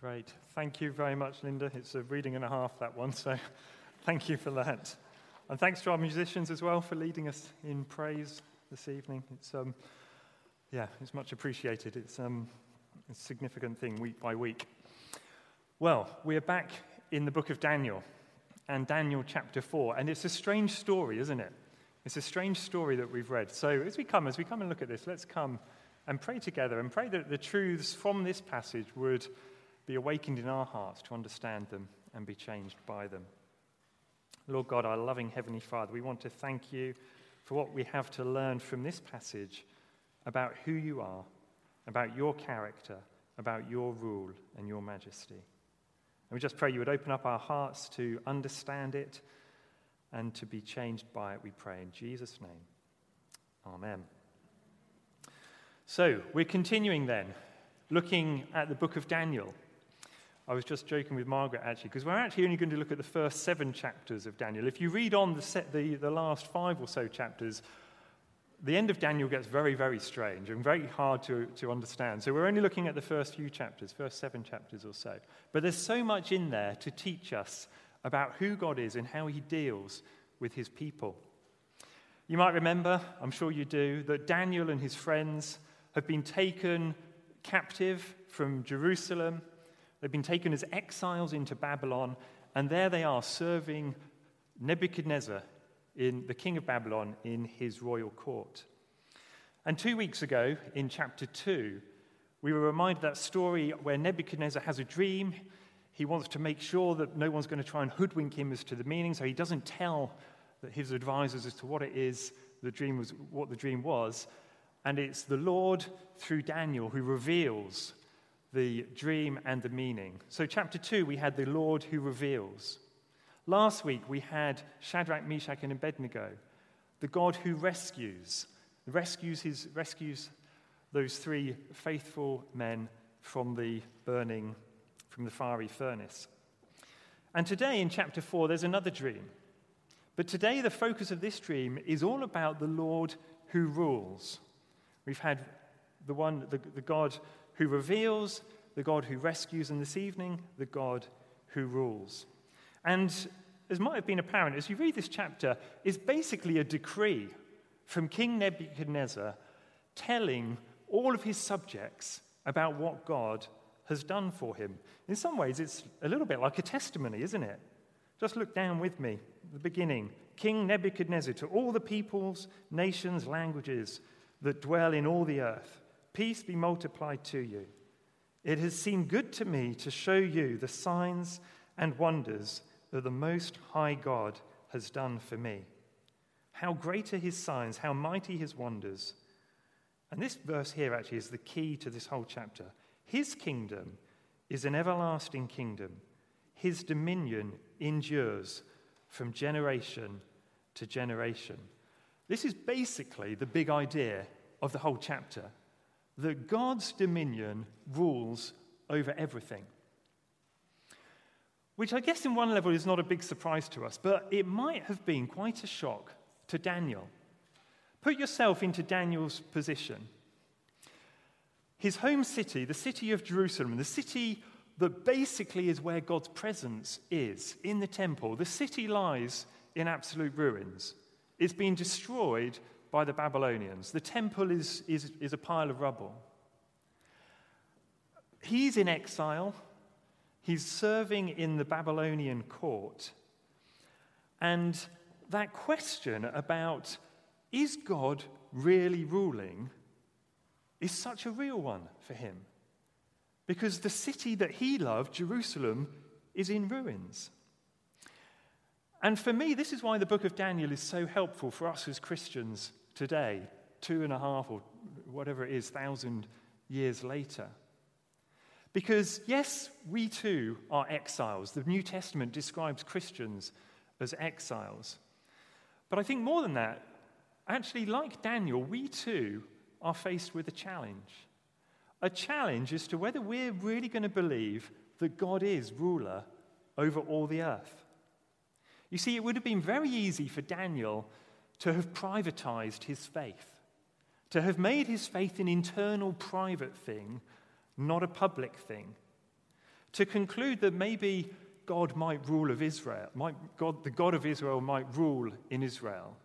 Great. Thank you very much, Linda. It's a reading and a half, that one, so thank you for that. And thanks to our musicians as well for leading us in praise this evening. It's, um, yeah, it's much appreciated. It's, um, a significant thing week by week. Well, we're back in the book of Daniel and Daniel chapter 4, and it's a strange story, isn't it? It's a strange story that we've read. So as we come, as we come and look at this, let's come and pray together and pray that the truths from this passage would be awakened in our hearts to understand them and be changed by them. Lord God, our loving Heavenly Father, we want to thank you for what we have to learn from this passage about who you are, about your character, about your rule and your majesty. And we just pray you would open up our hearts to understand it and to be changed by it, we pray in Jesus' name. Amen. So, we're continuing then, looking at the book of Daniel. I was just joking with Margaret actually, because we're actually only going to look at the first seven chapters of Daniel. If you read on the, set, the, the last five or so chapters, the end of Daniel gets very, very strange and very hard to, to understand. So we're only looking at the first few chapters, first seven chapters or so. But there's so much in there to teach us about who God is and how he deals with his people. You might remember, I'm sure you do, that Daniel and his friends have been taken captive from Jerusalem They've been taken as exiles into Babylon, and there they are serving Nebuchadnezzar, in, the king of Babylon, in his royal court. And two weeks ago, in chapter 2, we were reminded that story where Nebuchadnezzar has a dream. He wants to make sure that no one's going to try and hoodwink him as to the meaning, so he doesn't tell his advisors as to what it is the dream was, what the dream was. And it's the Lord, through Daniel, who reveals the dream and the meaning. So, chapter 2, we had the Lord who reveals. Last week, we had Shadrach, Meshach, and Abednego, the God who rescues, rescues, his, rescues those three faithful men from the burning, from the fiery furnace. And today, in chapter 4, there's another dream. But today, the focus of this dream is all about the Lord who rules. We've had the one, the, the God who reveals, the God who rescues, and this evening, the God who rules. And as might have been apparent, as you read this chapter, is basically a decree from King Nebuchadnezzar telling all of his subjects about what God has done for him. In some ways, it's a little bit like a testimony, isn't it? Just look down with me, the beginning. King Nebuchadnezzar, to all the peoples, nations, languages that dwell in all the earth. Peace be multiplied to you. It has seemed good to me to show you the signs and wonders that the Most High God has done for me. How great are his signs, how mighty his wonders. And this verse here actually is the key to this whole chapter. His kingdom is an everlasting kingdom, his dominion endures from generation to generation. This is basically the big idea of the whole chapter that God's dominion rules over everything. Which I guess, in one level, is not a big surprise to us, but it might have been quite a shock to Daniel. Put yourself into Daniel's position. His home city, the city of Jerusalem, the city that basically is where God's presence is in the temple, the city lies in absolute ruins. It's been destroyed by the Babylonians. The temple is, is, is a pile of rubble. He's in exile. He's serving in the Babylonian court. And that question about is God really ruling is such a real one for him. Because the city that he loved, Jerusalem, is in ruins. And for me, this is why the book of Daniel is so helpful for us as Christians today, two and a half or whatever it is, thousand years later. Because, yes, we too are exiles. The New Testament describes Christians as exiles. But I think more than that, actually, like Daniel, we too are faced with a challenge. A challenge as to whether we're really going to believe that God is ruler over all the earth. You see, it would have been very easy for Daniel to have privatized his faith, to have made his faith an internal private thing, not a public thing, to conclude that maybe God might rule of Israel, might God, the God of Israel might rule in Israel.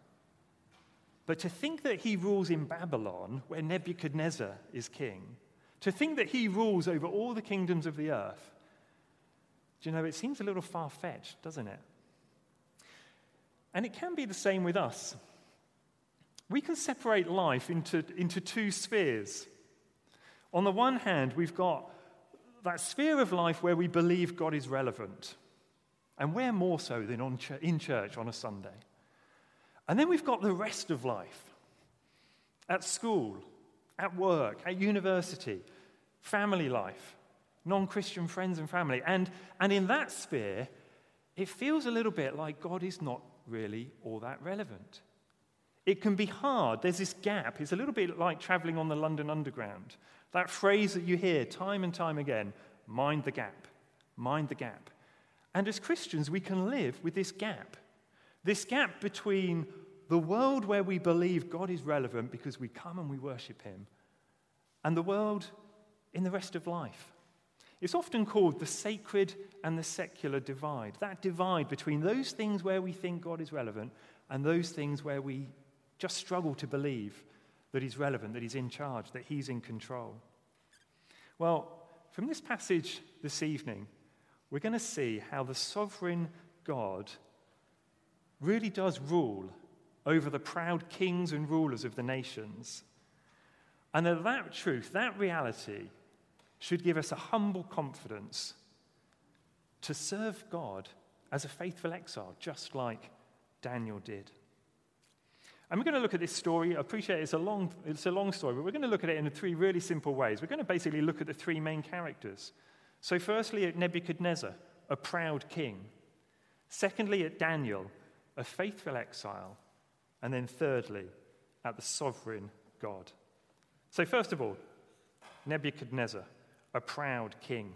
But to think that he rules in Babylon, where Nebuchadnezzar is king, to think that he rules over all the kingdoms of the earth, do you know, it seems a little far fetched, doesn't it? And it can be the same with us. We can separate life into, into two spheres. On the one hand, we've got that sphere of life where we believe God is relevant. And where more so than on ch- in church on a Sunday? And then we've got the rest of life at school, at work, at university, family life, non Christian friends and family. And, and in that sphere, it feels a little bit like God is not really all that relevant. It can be hard. There's this gap. It's a little bit like traveling on the London Underground. That phrase that you hear time and time again mind the gap, mind the gap. And as Christians, we can live with this gap. This gap between the world where we believe God is relevant because we come and we worship Him, and the world in the rest of life. It's often called the sacred and the secular divide. That divide between those things where we think God is relevant and those things where we just struggle to believe that He's relevant, that He's in charge, that He's in control. Well, from this passage this evening, we're going to see how the sovereign God really does rule over the proud kings and rulers of the nations. And that, that truth, that reality, should give us a humble confidence to serve God as a faithful exile, just like Daniel did. And we're going to look at this story. I appreciate it's a long, it's a long story, but we're going to look at it in three really simple ways. We're going to basically look at the three main characters. So, firstly, at Nebuchadnezzar, a proud king. Secondly, at Daniel, a faithful exile. And then thirdly, at the sovereign God. So, first of all, Nebuchadnezzar, a proud king.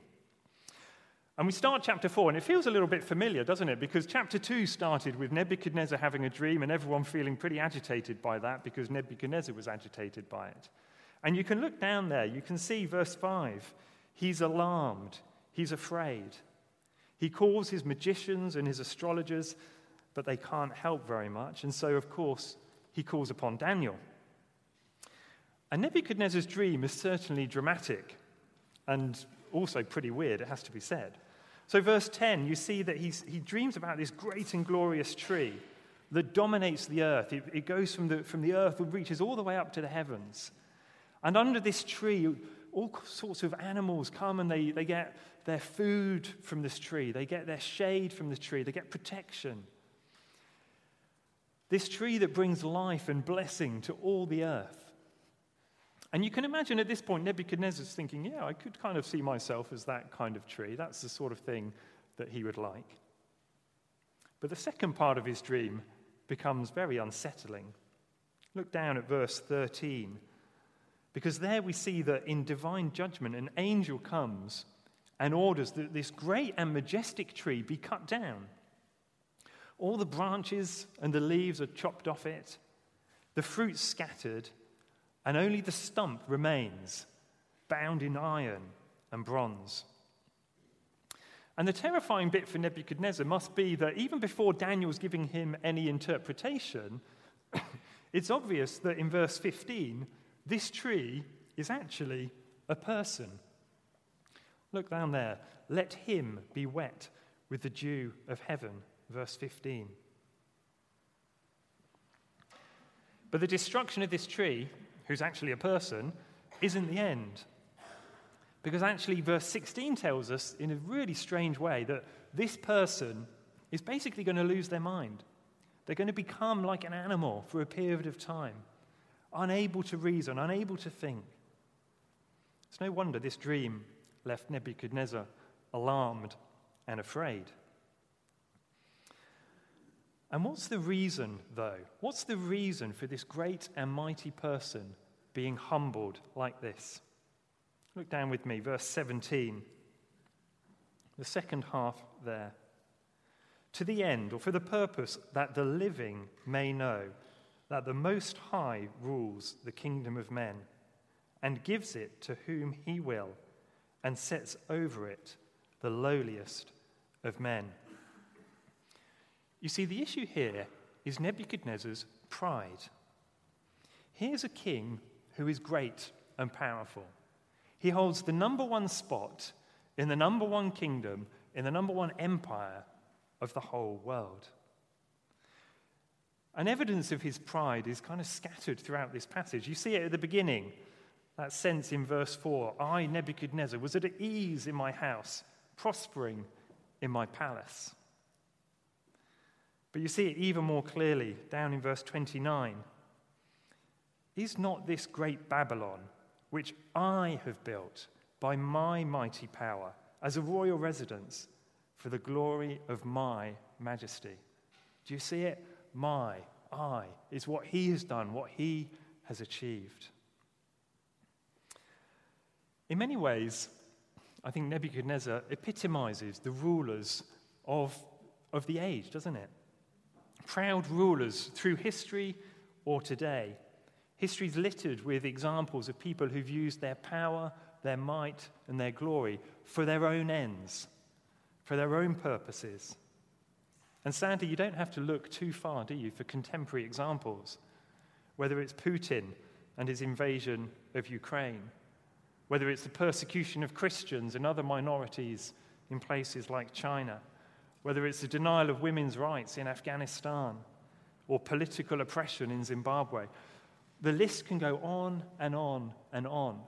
And we start chapter 4, and it feels a little bit familiar, doesn't it? Because chapter 2 started with Nebuchadnezzar having a dream and everyone feeling pretty agitated by that because Nebuchadnezzar was agitated by it. And you can look down there, you can see verse 5. He's alarmed, he's afraid. He calls his magicians and his astrologers, but they can't help very much. And so, of course, he calls upon Daniel. And Nebuchadnezzar's dream is certainly dramatic and also pretty weird, it has to be said. So, verse 10, you see that he's, he dreams about this great and glorious tree that dominates the earth. It, it goes from the, from the earth, it reaches all the way up to the heavens. And under this tree, all sorts of animals come and they, they get their food from this tree, they get their shade from the tree, they get protection. This tree that brings life and blessing to all the earth. And you can imagine at this point, Nebuchadnezzar's thinking, yeah, I could kind of see myself as that kind of tree. That's the sort of thing that he would like. But the second part of his dream becomes very unsettling. Look down at verse 13. Because there we see that in divine judgment, an angel comes and orders that this great and majestic tree be cut down. All the branches and the leaves are chopped off it, the fruit scattered, and only the stump remains, bound in iron and bronze. And the terrifying bit for Nebuchadnezzar must be that even before Daniel's giving him any interpretation, it's obvious that in verse 15, this tree is actually a person. Look down there. Let him be wet with the dew of heaven, verse 15. But the destruction of this tree who's actually a person, isn't the end. Because actually, verse 16 tells us in a really strange way that this person is basically going to lose their mind. They're going to become like an animal for a period of time, unable to reason, unable to think. It's no wonder this dream left Nebuchadnezzar alarmed and afraid. And what's the reason, though? What's the reason for this great and mighty person being humbled like this? Look down with me, verse 17. The second half there. To the end, or for the purpose that the living may know that the Most High rules the kingdom of men and gives it to whom he will and sets over it the lowliest of men. You see, the issue here is Nebuchadnezzar's pride. Here's a king who is great and powerful. He holds the number one spot in the number one kingdom, in the number one empire of the whole world. And evidence of his pride is kind of scattered throughout this passage. You see it at the beginning, that sense in verse 4 I, Nebuchadnezzar, was at ease in my house, prospering in my palace. But you see it even more clearly down in verse 29. Is not this great Babylon, which I have built by my mighty power, as a royal residence for the glory of my majesty? Do you see it? My, I, is what he has done, what he has achieved. In many ways, I think Nebuchadnezzar epitomizes the rulers of, of the age, doesn't it? Proud rulers through history or today. History is littered with examples of people who've used their power, their might, and their glory for their own ends, for their own purposes. And sadly, you don't have to look too far, do you, for contemporary examples, whether it's Putin and his invasion of Ukraine, whether it's the persecution of Christians and other minorities in places like China, whether it's the denial of women's rights in Afghanistan or political oppression in Zimbabwe. The list can go on and on and on,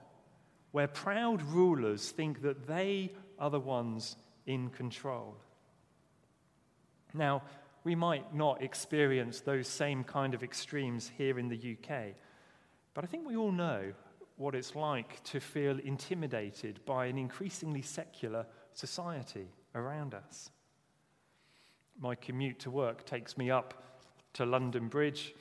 where proud rulers think that they are the ones in control. Now, we might not experience those same kind of extremes here in the UK, but I think we all know what it's like to feel intimidated by an increasingly secular society around us. My commute to work takes me up to London Bridge,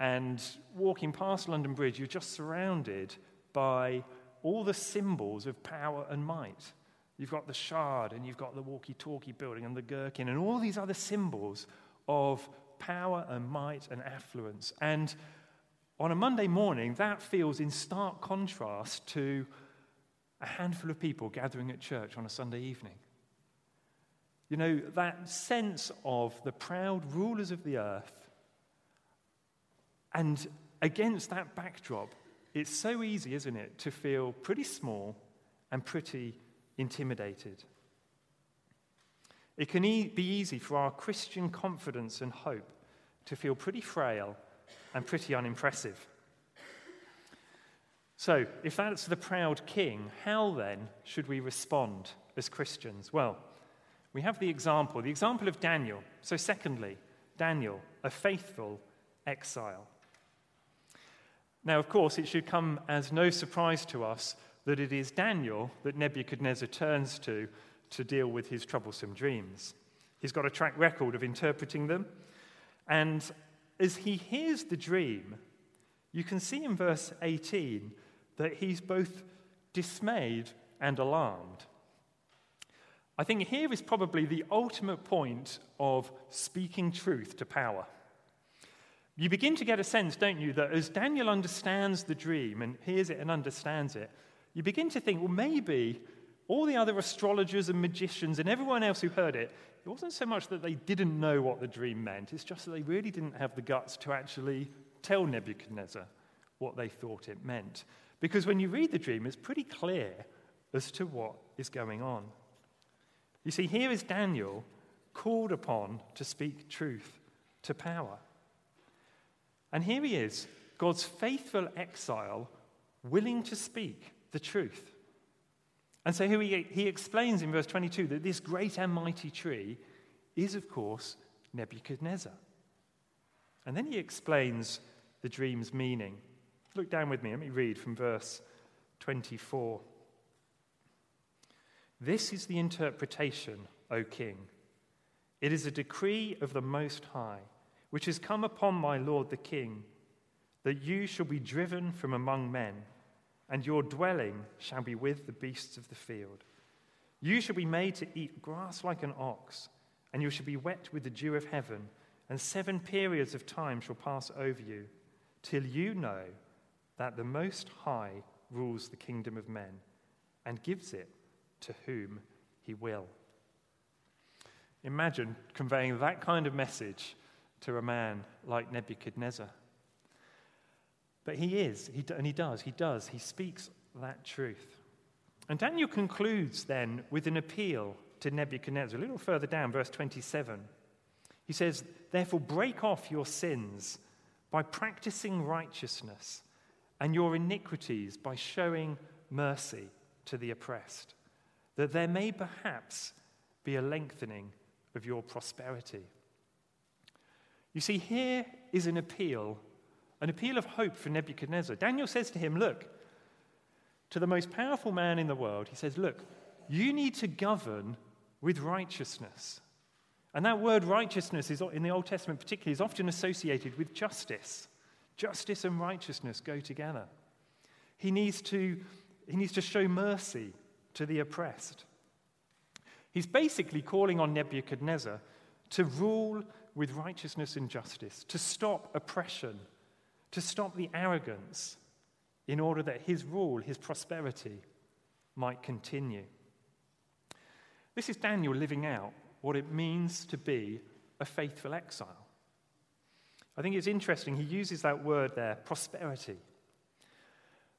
and walking past London Bridge, you're just surrounded by all the symbols of power and might. You've got the Shard, and you've got the walkie talkie building, and the Gherkin, and all these other symbols of power and might and affluence. And on a Monday morning, that feels in stark contrast to a handful of people gathering at church on a Sunday evening. You know, that sense of the proud rulers of the earth, and against that backdrop, it's so easy, isn't it, to feel pretty small and pretty intimidated. It can e- be easy for our Christian confidence and hope to feel pretty frail and pretty unimpressive. So, if that's the proud king, how then should we respond as Christians? Well, we have the example, the example of Daniel. So, secondly, Daniel, a faithful exile. Now, of course, it should come as no surprise to us that it is Daniel that Nebuchadnezzar turns to to deal with his troublesome dreams. He's got a track record of interpreting them, and as he hears the dream, you can see in verse 18 that he's both dismayed and alarmed. I think here is probably the ultimate point of speaking truth to power. You begin to get a sense, don't you, that as Daniel understands the dream and hears it and understands it, you begin to think, well, maybe all the other astrologers and magicians and everyone else who heard it, it wasn't so much that they didn't know what the dream meant, it's just that they really didn't have the guts to actually tell Nebuchadnezzar what they thought it meant. Because when you read the dream, it's pretty clear as to what is going on. You see, here is Daniel called upon to speak truth to power. And here he is, God's faithful exile, willing to speak the truth. And so here he, he explains in verse 22 that this great and mighty tree is, of course, Nebuchadnezzar. And then he explains the dream's meaning. Look down with me. Let me read from verse 24. This is the interpretation, O king. It is a decree of the Most High, which has come upon my lord the king, that you shall be driven from among men and your dwelling shall be with the beasts of the field. You shall be made to eat grass like an ox, and you shall be wet with the dew of heaven, and seven periods of time shall pass over you, till you know that the Most High rules the kingdom of men, and gives it to whom he will. Imagine conveying that kind of message to a man like Nebuchadnezzar. But he is, he, and he does, he does, he speaks that truth. And Daniel concludes then with an appeal to Nebuchadnezzar. A little further down, verse 27. He says, Therefore, break off your sins by practicing righteousness, and your iniquities by showing mercy to the oppressed, that there may perhaps be a lengthening of your prosperity. You see, here is an appeal, an appeal of hope for Nebuchadnezzar. Daniel says to him, Look, to the most powerful man in the world, he says, Look, you need to govern with righteousness. And that word righteousness is, in the Old Testament particularly is often associated with justice. Justice and righteousness go together. He needs to, he needs to show mercy to the oppressed. He's basically calling on Nebuchadnezzar to rule with righteousness and justice, to stop oppression, to stop the arrogance, in order that his rule, his prosperity, might continue. This is Daniel living out what it means to be a faithful exile. I think it's interesting, he uses that word there, prosperity.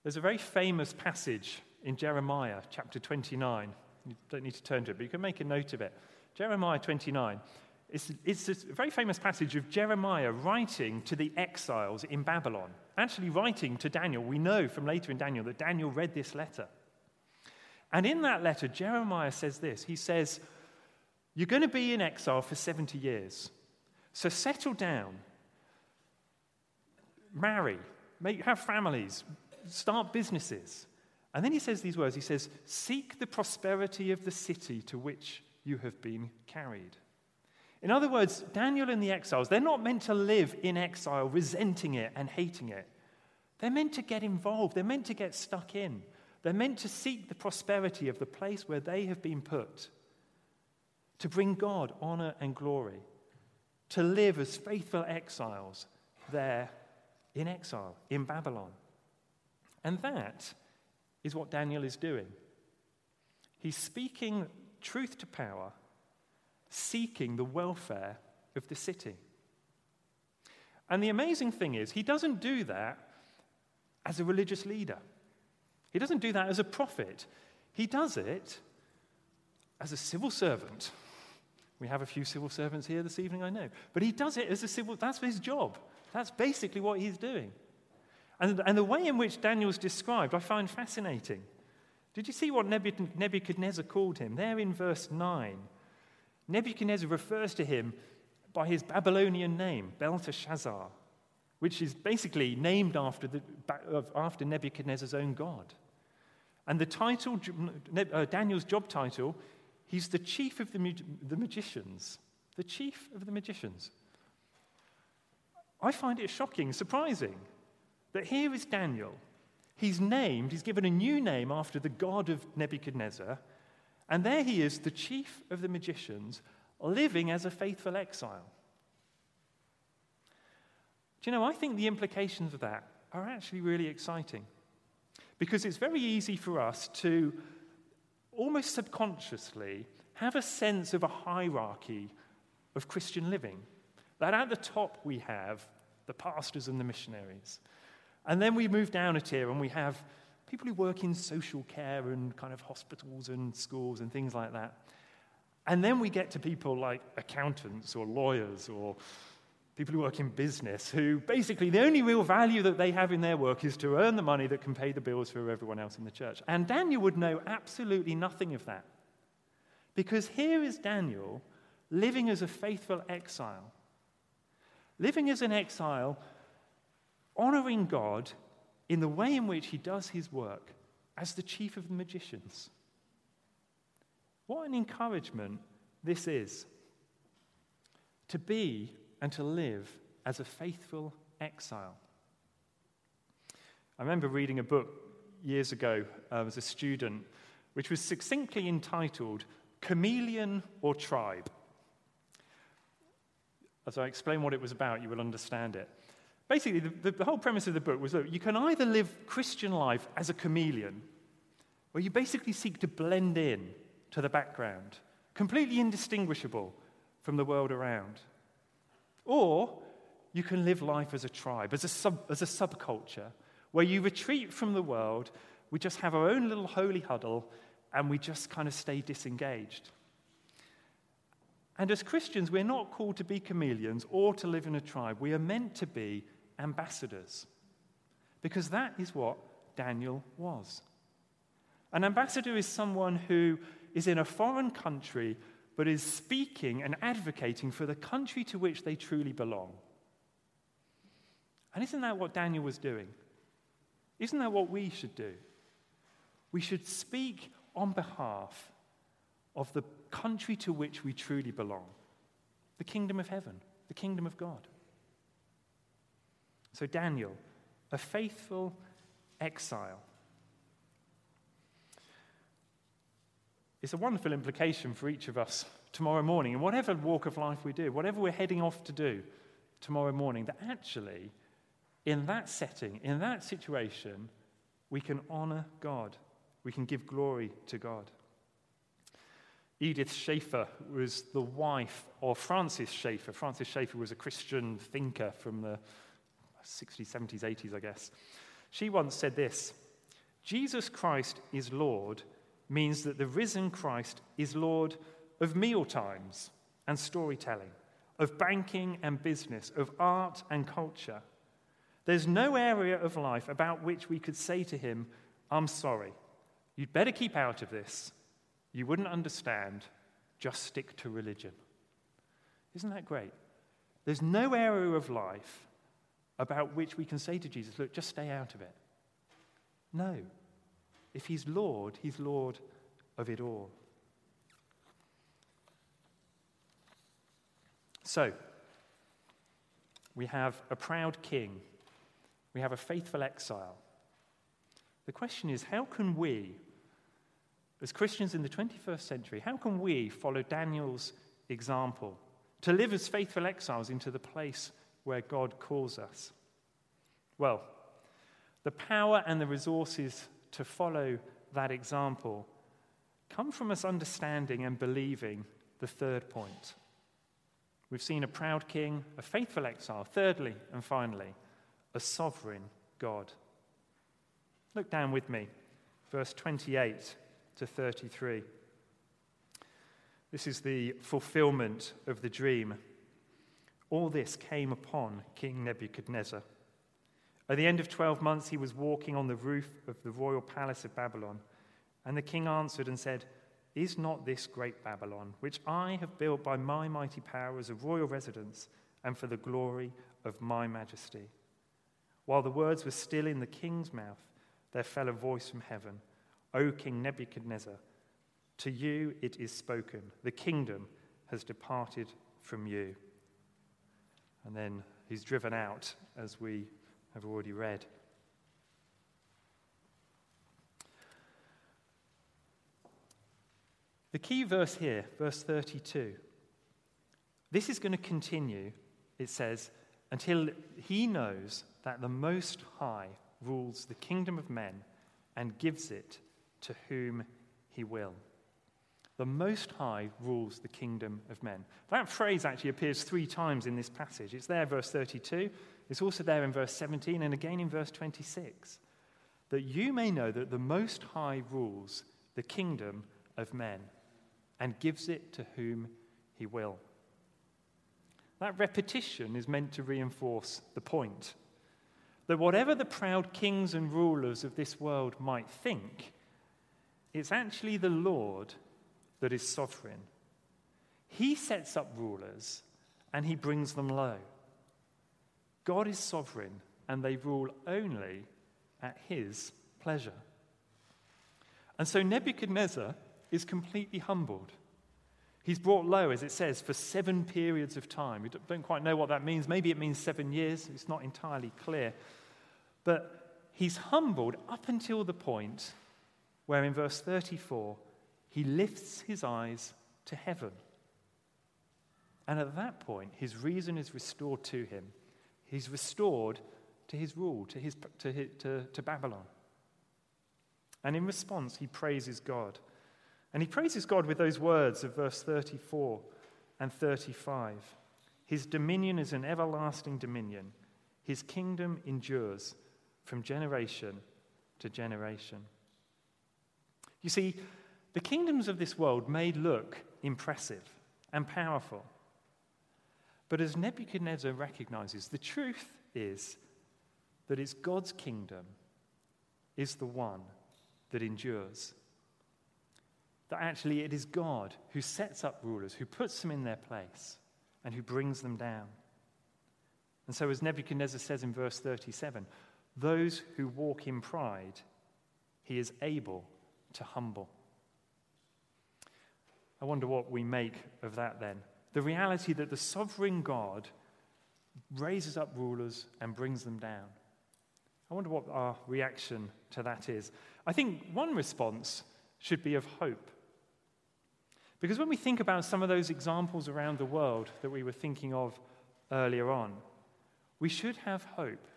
There's a very famous passage in Jeremiah chapter 29. You don't need to turn to it, but you can make a note of it. Jeremiah 29. It's, it's a very famous passage of Jeremiah writing to the exiles in Babylon, actually writing to Daniel. We know from later in Daniel that Daniel read this letter. And in that letter, Jeremiah says this He says, You're going to be in exile for 70 years. So settle down, marry, make, have families, start businesses. And then he says these words He says, Seek the prosperity of the city to which you have been carried. In other words, Daniel and the exiles, they're not meant to live in exile, resenting it and hating it. They're meant to get involved, they're meant to get stuck in. They're meant to seek the prosperity of the place where they have been put, to bring God honor and glory, to live as faithful exiles there in exile in Babylon. And that is what Daniel is doing. He's speaking truth to power seeking the welfare of the city. And the amazing thing is, he doesn't do that as a religious leader, he doesn't do that as a prophet. He does it as a civil servant. We have a few civil servants here this evening, I know. But he does it as a civil, that's his job. That's basically what he's doing. And, and the way in which Daniel's described, I find fascinating. Did you see what Nebuchadnezzar called him? There in verse 9. Nebuchadnezzar refers to him by his Babylonian name, Belteshazzar, which is basically named after, the, after Nebuchadnezzar's own God. And the title, uh, Daniel's job title, he's the chief of the, the magicians. The chief of the magicians. I find it shocking, surprising, that here is Daniel. He's named, he's given a new name after the God of Nebuchadnezzar, and there he is, the chief of the magicians, living as a faithful exile. Do you know, I think the implications of that are actually really exciting. Because it's very easy for us to almost subconsciously have a sense of a hierarchy of Christian living. That at the top we have the pastors and the missionaries. And then we move down a tier and we have people who work in social care and kind of hospitals and schools and things like that. And then we get to people like accountants or lawyers or people who work in business who basically the only real value that they have in their work is to earn the money that can pay the bills for everyone else in the church. And Daniel would know absolutely nothing of that. Because here is Daniel living as a faithful exile, living as an exile, honoring God in the way in which he does his work as the chief of the magicians. What an encouragement this is to be and to live as a faithful exile. I remember reading a book years ago uh, as a student, which was succinctly entitled Chameleon or Tribe. As I explain what it was about, you will understand it. Basically, the, the, whole premise of the book was that you can either live Christian life as a chameleon, where you basically seek to blend in to the background, completely indistinguishable from the world around. Or you can live life as a tribe, as a, sub, as a subculture, where you retreat from the world, we just have our own little holy huddle, and we just kind of stay disengaged. And as Christians, we're not called to be chameleons or to live in a tribe. We are meant to be ambassadors. Because that is what Daniel was. An ambassador is someone who is in a foreign country but is speaking and advocating for the country to which they truly belong. And isn't that what Daniel was doing? Isn't that what we should do? We should speak on behalf of the country to which we truly belong the kingdom of heaven, the kingdom of God. So, Daniel, a faithful exile. It's a wonderful implication for each of us tomorrow morning, in whatever walk of life we do, whatever we're heading off to do tomorrow morning, that actually, in that setting, in that situation, we can honor God. We can give glory to God. Edith Schaeffer was the wife of Francis Schaeffer. Francis Schaeffer was a Christian thinker from the 60s, 70s, 80s, I guess. She once said this Jesus Christ is Lord means that the risen Christ is Lord of meal times and storytelling, of banking and business, of art and culture. There's no area of life about which we could say to him, I'm sorry, you'd better keep out of this. You wouldn't understand. Just stick to religion. Isn't that great? There's no area of life about which we can say to Jesus, look, just stay out of it. No. If he's Lord, he's Lord of it all. So, we have a proud king, we have a faithful exile. The question is how can we, as Christians in the 21st century, how can we follow Daniel's example to live as faithful exiles into the place where God calls us? Well, the power and the resources to follow that example come from us understanding and believing the third point. We've seen a proud king, a faithful exile. Thirdly, and finally, a sovereign God. Look down with me, verse 28 to 33. This is the fulfillment of the dream. All this came upon King Nebuchadnezzar. At the end of 12 months, he was walking on the roof of the royal palace of Babylon. And the king answered and said, Is not this great Babylon, which I have built by my mighty power as a royal residence and for the glory of my majesty? While the words were still in the king's mouth, there fell a voice from heaven O King Nebuchadnezzar, to you it is spoken, the kingdom has departed from you. And then he's driven out, as we have already read. The key verse here, verse 32, this is going to continue, it says, until he knows that the Most High rules the kingdom of men and gives it to whom he will. The Most High rules the kingdom of men. That phrase actually appears three times in this passage. It's there, verse 32. It's also there in verse 17 and again in verse 26. That you may know that the Most High rules the kingdom of men and gives it to whom he will. That repetition is meant to reinforce the point that whatever the proud kings and rulers of this world might think, it's actually the Lord that is sovereign. He sets up rulers and he brings them low. God is sovereign and they rule only at his pleasure. And so Nebuchadnezzar is completely humbled. He's brought low, as it says, for seven periods of time. We don't quite know what that means. Maybe it means seven years. It's not entirely clear. But he's humbled up until the point where, in verse 34, he lifts his eyes to heaven. And at that point, his reason is restored to him. He's restored to his rule, to, his, to, to, to Babylon. And in response, he praises God. And he praises God with those words of verse 34 and 35. His dominion is an everlasting dominion, his kingdom endures from generation to generation. You see, the kingdoms of this world may look impressive and powerful. But as Nebuchadnezzar recognizes, the truth is that it's God's kingdom is the one that endures. That actually it is God who sets up rulers, who puts them in their place, and who brings them down. And so, as Nebuchadnezzar says in verse 37, those who walk in pride, he is able to humble. I wonder what we make of that then. The reality that the sovereign God raises up rulers and brings them down. I wonder what our reaction to that is. I think one response should be of hope. Because when we think about some of those examples around the world that we were thinking of earlier on, we should have hope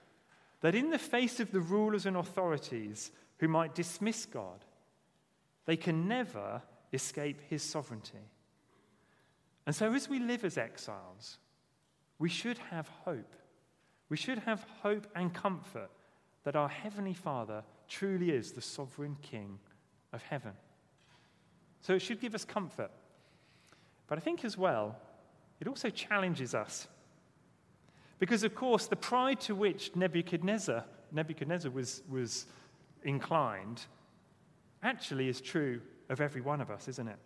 that in the face of the rulers and authorities who might dismiss God, they can never escape his sovereignty. And so, as we live as exiles, we should have hope. We should have hope and comfort that our Heavenly Father truly is the sovereign King of heaven. So, it should give us comfort. But I think as well, it also challenges us. Because, of course, the pride to which Nebuchadnezzar, Nebuchadnezzar was, was inclined actually is true of every one of us, isn't it?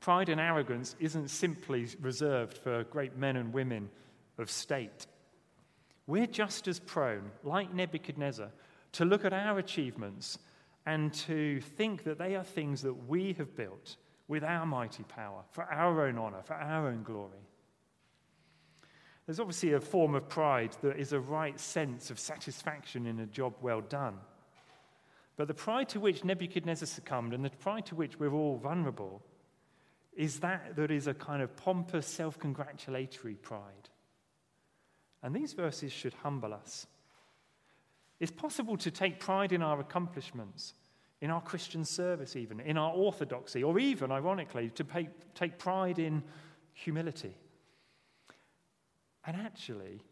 Pride and arrogance isn't simply reserved for great men and women of state. We're just as prone, like Nebuchadnezzar, to look at our achievements and to think that they are things that we have built with our mighty power, for our own honor, for our own glory. There's obviously a form of pride that is a right sense of satisfaction in a job well done. But the pride to which Nebuchadnezzar succumbed and the pride to which we're all vulnerable is that that is a kind of pompous, self congratulatory pride. And these verses should humble us. It's possible to take pride in our accomplishments, in our Christian service, even, in our orthodoxy, or even, ironically, to pay, take pride in humility. And actually,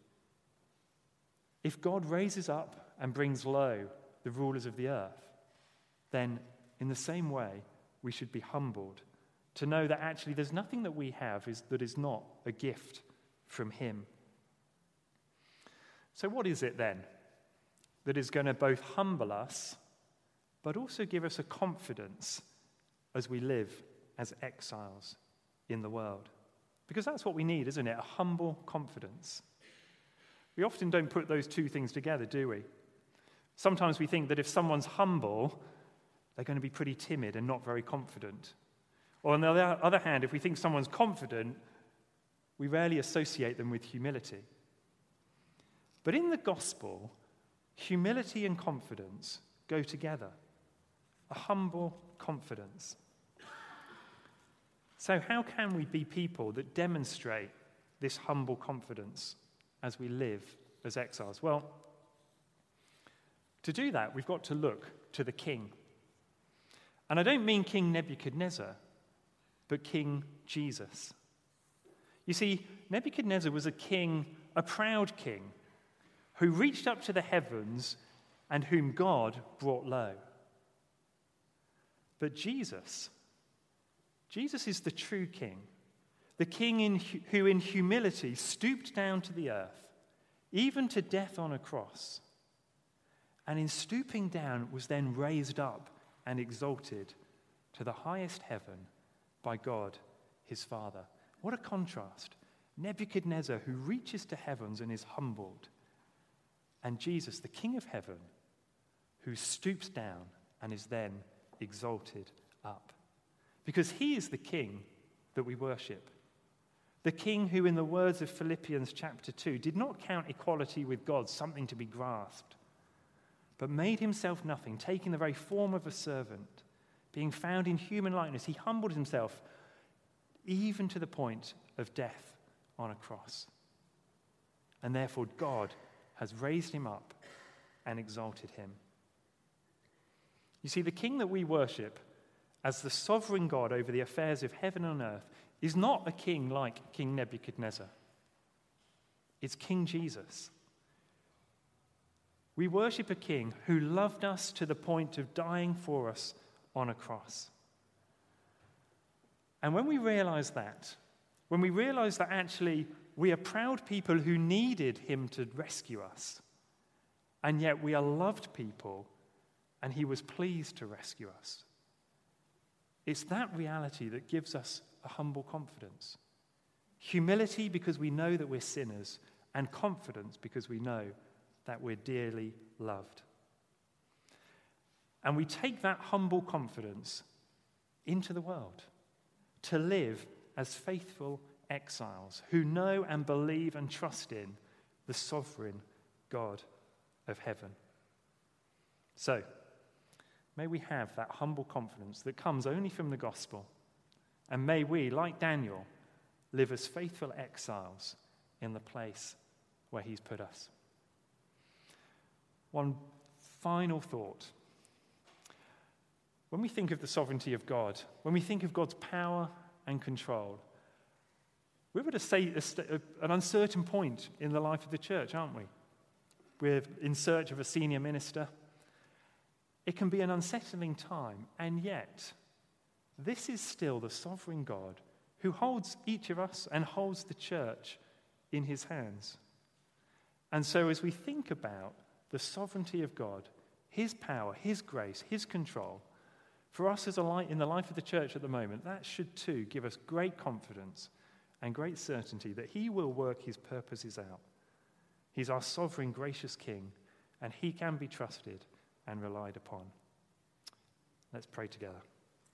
if God raises up and brings low the rulers of the earth, then in the same way, we should be humbled to know that actually there's nothing that we have is, that is not a gift from Him. So, what is it then that is going to both humble us, but also give us a confidence as we live as exiles in the world? Because that's what we need, isn't it? A humble confidence. We often don't put those two things together, do we? Sometimes we think that if someone's humble, they're going to be pretty timid and not very confident. Or on the other hand, if we think someone's confident, we rarely associate them with humility. But in the gospel, humility and confidence go together a humble confidence. So, how can we be people that demonstrate this humble confidence as we live as exiles? Well, to do that, we've got to look to the king. And I don't mean King Nebuchadnezzar, but King Jesus. You see, Nebuchadnezzar was a king, a proud king, who reached up to the heavens and whom God brought low. But Jesus, Jesus is the true king, the king in, who in humility stooped down to the earth, even to death on a cross and in stooping down was then raised up and exalted to the highest heaven by God his Father. What a contrast. Nebuchadnezzar, who reaches to heavens and is humbled, and Jesus, the King of heaven, who stoops down and is then exalted up. Because he is the King that we worship. The King who, in the words of Philippians chapter 2, did not count equality with God something to be grasped but made himself nothing, taking the very form of a servant, being found in human likeness. He humbled himself even to the point of death on a cross. And therefore, God has raised him up and exalted him. You see, the king that we worship as the sovereign God over the affairs of heaven and earth is not a king like King Nebuchadnezzar. It's King Jesus. We worship a king who loved us to the point of dying for us on a cross. And when we realize that, when we realize that actually we are proud people who needed him to rescue us, and yet we are loved people and he was pleased to rescue us, it's that reality that gives us a humble confidence. Humility because we know that we're sinners, and confidence because we know that we're dearly loved. And we take that humble confidence into the world to live as faithful exiles who know and believe and trust in the sovereign God of heaven. So, may we have that humble confidence that comes only from the gospel. And may we, like Daniel, live as faithful exiles in the place where he's put us. One final thought. When we think of the sovereignty of God, when we think of God's power and control, we're at a, an uncertain point in the life of the church, aren't we? We're in search of a senior minister. It can be an unsettling time, and yet, this is still the sovereign God who holds each of us and holds the church in his hands. And so, as we think about the sovereignty of God, his power, his grace, his control, for us as a light in the life of the church at the moment, that should too give us great confidence and great certainty that he will work his purposes out. He's our sovereign, gracious King, and he can be trusted and relied upon. Let's pray together.